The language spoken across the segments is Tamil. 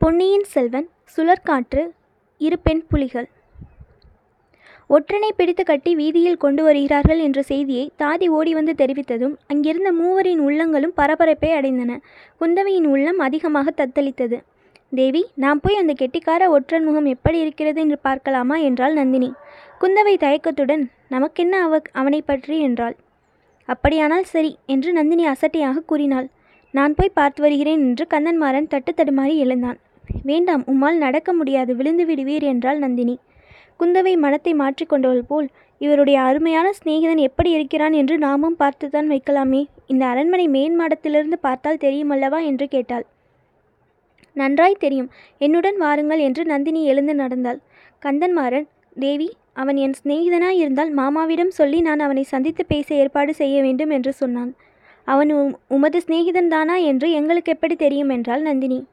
பொன்னியின் செல்வன் சுழற்காற்று இரு பெண் புலிகள். ஒற்றனை பிடித்து கட்டி வீதியில் கொண்டு வருகிறார்கள் என்ற செய்தியை தாதி ஓடி வந்து தெரிவித்ததும் அங்கிருந்த மூவரின் உள்ளங்களும் பரபரப்பை அடைந்தன. குந்தவையின் உள்ளம் அதிகமாக தத்தளித்தது. தேவி நாம் போய் அந்த கெட்டிக்கார ஒற்றன் முகம் எப்படி இருக்கிறது என்று பார்க்கலாமா? என்றாள் நந்தினி. குந்தவை தயக்கத்துடன் நமக்கென்ன அவ அவனை பற்றி? என்றாள். அப்படியானால் சரி என்று நந்தினி அசட்டையாக கூறினாள். நான் போய் பார்த்து வருகிறேன் என்று கந்தன்மாறன் தட்டு தடுமாறி எழுந்தான். வேண்டாம் உம்மால் நடக்க முடியாது விழுந்து விடுவீர் என்றாள் நந்தினி. குந்தவை மனத்தை மாற்றிக்கொண்டவள் போல் இவருடைய அருமையான சிநேகிதன் எப்படி இருக்கிறான் என்று நாமும் பார்த்துதான் வைக்கலாமே. இந்த அரண்மனை மேன் மாடத்திலிருந்து பார்த்தால் தெரியுமல்லவா என்று கேட்டாள். நன்றாய் தெரியும் என்னுடன் வாருங்கள் என்று நந்தினி எழுந்து நடந்தாள். கந்தன்மாறன் தேவி அவன் என் சிநேகிதனாய் இருந்தால் மாமாவிடம் சொல்லி நான் அவனை சந்தித்து பேச ஏற்பாடு செய்ய வேண்டும் என்று சொன்னான். அவன் உம் உமது சிநேகிதன் தானா என்று எங்களுக்கு எப்படி தெரியும் என்றாள் நந்தினி.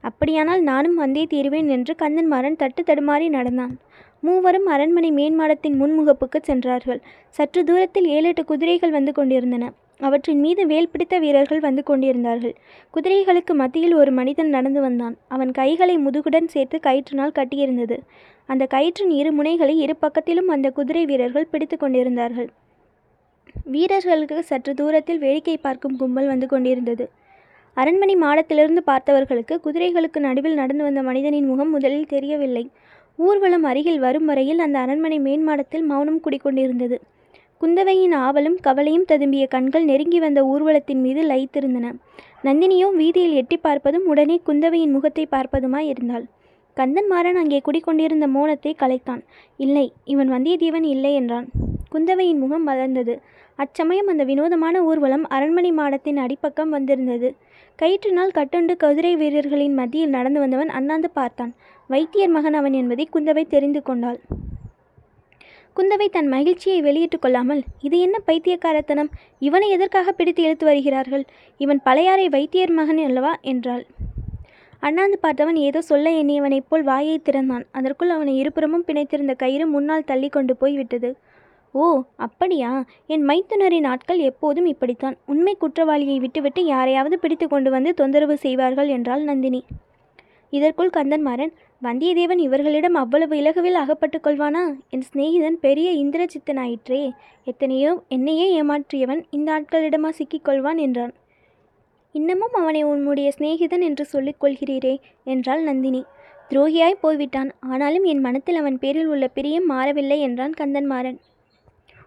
அப்படியானால் நானும் வந்தே தீருவேன் என்று கந்தன்மாறன் தட்டு தடுமாறி நடந்தான். மூவரும் அரண்மனை மேன்மாடத்தின் முன்முகப்புக்கு சென்றார்கள். சற்று தூரத்தில் ஏழு எட்டு குதிரைகள் வந்து கொண்டிருந்தன. அவற்றின் மீது வேல் பிடித்த வீரர்கள் வந்து கொண்டிருந்தார்கள். குதிரைகளுக்கு மத்தியில் ஒரு மனிதன் நடந்து வந்தான். அவன் கைகளை முதுகுடன் சேர்த்து கயிற்றினால் கட்டியிருந்தது. அந்த கயிற்றின் இரு முனைகளை இரு பக்கத்திலும் அந்த குதிரை வீரர்கள் பிடித்து கொண்டிருந்தார்கள். வீரர்களுக்கு சற்று தூரத்தில் வேடிக்கை பார்க்கும் கும்பல் வந்து கொண்டிருந்தது. அரண்மனை மாடத்திலிருந்து பார்த்தவர்களுக்கு குதிரைகளுக்கு நடுவில் நடந்து வந்த மனிதனின் முகம் முதலில் தெரியவில்லை. ஊர்வலம் அருகில் வரும் வரையில் அந்த அரண்மனை மேன்மாடத்தில் மௌனம் குடிக்கொண்டிருந்தது. குந்தவையின் ஆவலும் கவலையும் ததும்பிய கண்கள் நெருங்கி வந்த ஊர்வலத்தின் மீது லயித்திருந்தன. நந்தினியோ வீதியில் எட்டி பார்ப்பதும் உடனே குந்தவையின் முகத்தை பார்ப்பதுமாய் இருந்தாள். கந்தன்மாறன் அங்கே குடிக்கொண்டிருந்த மோனத்தை கலைத்தான். இல்லை இவன் வந்தியத்தேவன் இல்லை என்றான். குந்தவையின் முகம் மலர்ந்தது அச்சமயம் அந்த வினோதமான ஊர்வலம் அரண்மனை மாடத்தின் அடிப்பக்கம் வந்திருந்தது. கயிற்றினால் கட்டுண்டு குதிரை வீரர்களின் மத்தியில் நடந்து வந்தவன் அண்ணாந்து பார்த்தான். வைத்தியர் மகன் அவன் என்பதை குந்தவை தெரிந்து கொண்டாள். குந்தவை தன் மகிழ்ச்சியை வெளியிட்டுக் கொள்ளாமல் இது என்ன பைத்தியக்காரத்தனம்? இவனை எதற்காக பிடித்து இழுத்து வருகிறார்கள்? இவன் பழையாறை வைத்தியர் மகன் அல்லவா? என்றாள். அண்ணாந்து பார்த்தவன் ஏதோ சொல்ல எண்ணியவனைப் போல் வாயை திறந்தான். அதற்குள் அவனை இருபுறமும் பிணைத்திருந்த கயிறு முன்னால் தள்ளி கொண்டு போய் விட்டது ஓ அப்படியா? என் மைத்துனரின் ஆட்கள் எப்போதும் இப்படித்தான். உண்மை குற்றவாளியை விட்டுவிட்டு யாரையாவது பிடித்து கொண்டு வந்து தொந்தரவு செய்வார்கள் என்றாள் நந்தினி. இதற்குள் கந்தன்மாறன் வந்தியத்தேவன் இவர்களிடம் அவ்வளவு இலகுவில் அகப்பட்டு கொள்வானா? என் சிநேகிதன் பெரிய இந்திரஜித்தனாயிற்றே எத்தனையோ என்னையே ஏமாற்றியவன் இந்த ஆட்களிடமா சிக்கிக்கொள்வான் என்றான். இன்னமும் அவனை உன்னுடைய சிநேகிதன் என்று சொல்லிக் கொள்கிறீரே என்றாள் நந்தினி. துரோகியாய் போய்விட்டான். ஆனாலும் என் மனத்தில் அவன் பேரில் உள்ள பிரியம் மாறவில்லை என்றான் கந்தன்மாறன்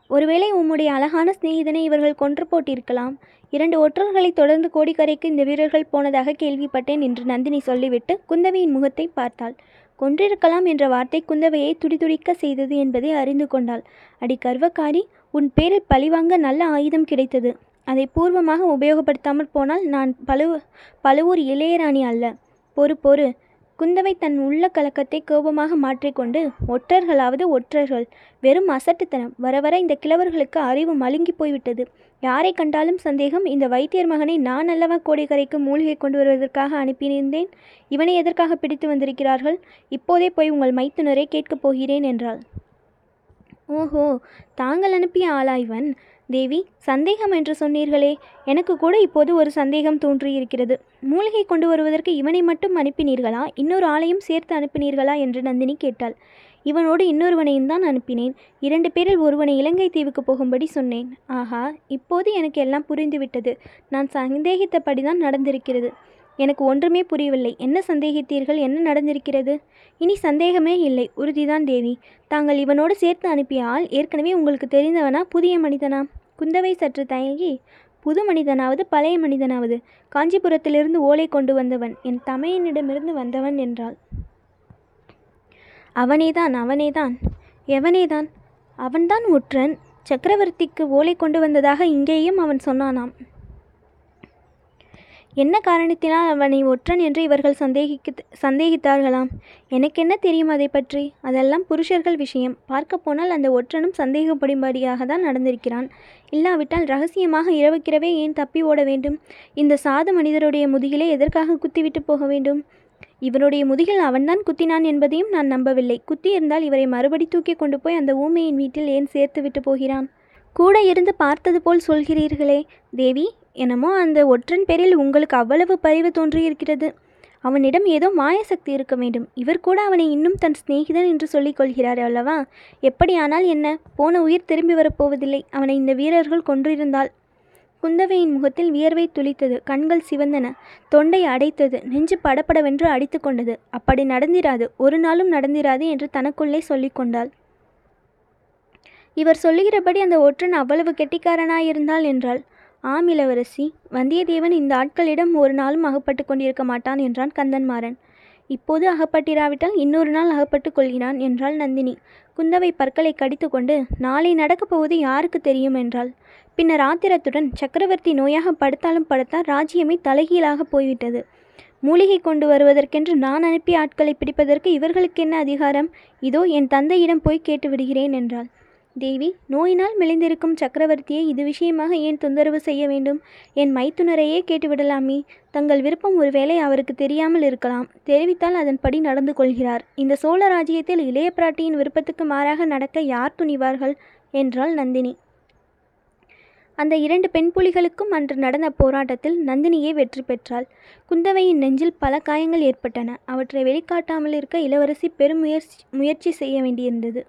ஒருவேளை உம்முடைய அழகான சிநேகிதனை இவர்கள் கொன்று போட்டிருக்கலாம். இரண்டு ஒற்றர்களை தொடர்ந்து கோடிக்கரைக்கு இந்த வீரர்கள் போனதாக கேள்விப்பட்டேன் என்று நந்தினி சொல்லிவிட்டு குந்தவையின் முகத்தை பார்த்தாள். கொன்றிருக்கலாம் என்ற வார்த்தை குந்தவையை துடிதுடிக்க செய்தது என்பதை அறிந்து கொண்டாள். அடி கர்வக்காரி உன் பேரில் பழிவாங்க நல்ல ஆயுதம் கிடைத்தது. அதை பூர்வமாக உபயோகப்படுத்தாமல் போனால் நான் பழு பழுவூர் இளையராணி அல்ல. பொறு பொறு. குந்தவை தன் உள்ள கலக்கத்தை கோபமாக மாற்றிக்கொண்டு ஒற்றர்களாவது ஒற்றர்கள் வெறும் அசட்டுத்தனம். வர வர இந்த கிழவர்களுக்கு அறிவு மழுங்கி போய்விட்டது. யாரை கண்டாலும் சந்தேகம் இந்த வைத்தியர் மகனை நான் அல்லவா கோடிக்கரைக்கு மூலிகை கொண்டு வருவதற்காக அனுப்பியிருந்தேன்? இவனை எதற்காக பிடித்து வந்திருக்கிறார்கள்? இப்போதே போய் உங்கள் மைத்துனரை கேட்கப் போகிறேன் என்றாள். ஓஹோ தாங்கள் அனுப்பிய ஆளா இவன் தேவி சந்தேகம் என்று சொன்னீர்களே. எனக்கு கூட இப்போது ஒரு சந்தேகம் தோன்றியிருக்கிறது. மூலிகை கொண்டு வருவதற்கு இவனை மட்டும் அனுப்பினீர்களா? இன்னொரு ஆளையும் சேர்த்து அனுப்பினீர்களா? என்று நந்தினி கேட்டாள். இவனோடு இன்னொருவனையும் தான் அனுப்பினேன். இரண்டு பேரில் ஒருவனை இலங்கை தீவுக்கு போகும்படி சொன்னேன். ஆஹா இப்போது எனக்கு எல்லாம் புரிந்துவிட்டது. நான் சந்தேகித்தபடிதான் நடந்திருக்கிறது. எனக்கு ஒன்றுமே புரியவில்லை. என்ன சந்தேகித்தீர்கள்? என்ன நடந்திருக்கிறது? இனி சந்தேகமே இல்லை. உறுதிதான் தேவி. தாங்கள் இவனோடு சேர்த்து அனுப்பிய ஆள் ஏற்கனவே உங்களுக்கு தெரிந்தவனா புதிய மனிதனா? குந்தவை சற்று தயங்கி புது மனிதனாவது பழைய மனிதனாவது காஞ்சிபுரத்திலிருந்து ஓலை கொண்டு வந்தவன் என் தமையனிடமிருந்து வந்தவன் என்றாள். அவனேதான் அவனேதான் எவனேதான்? அவன்தான் ஒற்றன் சக்கரவர்த்திக்கு ஓலை கொண்டு வந்ததாக இங்கேயும் அவன் சொன்னானாம். என்ன காரணத்தினால் அவனை ஒற்றன் என்று இவர்கள் சந்தேகிக்க சந்தேகித்தார்களாம்? எனக்கென்ன தெரியும் அதை பற்றி? அதெல்லாம் புருஷர்கள் விஷயம். பார்க்க போனால் அந்த ஒற்றனும் சந்தேகப்படும்படியாக தான் நடந்திருக்கிறான். இல்லாவிட்டால் ரகசியமாக இரவுக்கிரவே ஏன் தப்பி ஓட வேண்டும்? இந்த சாது மனிதருடைய முதுகிலே எதற்காக குத்திவிட்டு போக வேண்டும்? இவருடைய முதுகில் அவன்தான் குத்தினான் என்பதையும் நான் நம்பவில்லை. குத்தி இருந்தால் இவரை மறுபடி தூக்கி கொண்டு போய் அந்த ஊமையின் வீட்டில் ஏன் சேர்த்து விட்டு போகிறான்? கூட இருந்து பார்த்தது போல் சொல்கிறீர்களே. தேவி என்னமோ அந்த ஒற்றன் பேரில் உங்களுக்கு அவ்வளவு பரிவு தோன்றியிருக்கிறது. அவனிடம் ஏதோ மாயசக்தி இருக்க வேண்டும். இவர் கூட அவனை இன்னும் தன் சிநேகிதன் என்று சொல்லிக் கொள்கிறார் அல்லவா? எப்படியானால் என்ன? போன உயிர் திரும்பி வரப்போவதில்லை. அவனை இந்த வீரர்கள் கொன்றிருந்தால். குந்தவையின் முகத்தில் வியர்வை துளித்தது. கண்கள் சிவந்தன. தொண்டை அடைத்தது. நெஞ்சு படபடவென்று அடித்து கொண்டது. அப்படி நடந்திராது. ஒரு நாளும் நடந்திராது என்று தனக்குள்ளே சொல்லிக்கொண்டாள் இவர் சொல்லுகிறபடி அந்த ஒற்றன் அவ்வளவு கெட்டிக்காரனாயிருந்தாள் என்றாள். ஆம் இளவரசி வந்தியத்தேவன் இந்த ஆட்களிடம் ஒரு நாளும் அகப்பட்டு கொண்டிருக்க மாட்டான் என்றான் கந்தன்மாறன் இப்போது அகப்பட்டிராவிட்டால் இன்னொரு நாள் அகப்பட்டு கொள்கிறான் என்றாள் நந்தினி. குந்தவை பற்களை கடித்துக்கொண்டு நாளை நடக்கப் போவது யாருக்கு தெரியும் என்றாள். பின்னர் ஆத்திரத்துடன் சக்கரவர்த்தி நோயாக படுத்தாலும் படுத்தால் ராஜ்யமே தலைகீழாக போய்விட்டது. மூலிகை கொண்டு வருவதற்கென்று நான் அனுப்பிய ஆட்களை பிடிப்பதற்கு இவர்களுக்கு என்ன அதிகாரம்? இதோ என் தந்தையிடம் போய் கேட்டு விடுகிறேன் என்றாள். தேவி நோயினால் மெலிந்திருக்கும் சக்கரவர்த்தியை இது விஷயமாக ஏன் தொந்தரவு செய்ய வேண்டும்? என் மைத்துனரையே கேட்டுவிடலாமே. தங்கள் விருப்பம் ஒருவேளை அவருக்கு தெரியாமல் இருக்கலாம். தெரிவித்தால் அதன்படி நடந்து கொள்கிறார். இந்த சோழ ராஜ்யத்தில் இளைய பிராட்டியின் விருப்பத்துக்கு மாறாக நடக்க யார் துணிவார்கள்? என்றாள் நந்தினி. அந்த இரண்டு பெண் புலிகளுக்கும் அன்று நடந்த போராட்டத்தில் நந்தினியே வெற்றி பெற்றாள். குந்தவையின் நெஞ்சில் பல காயங்கள் ஏற்பட்டன. அவற்றை வெளிக்காட்டாமல் இருக்க இளவரசி பெரும் முயற்சி முயற்சி செய்ய வேண்டியிருந்தது.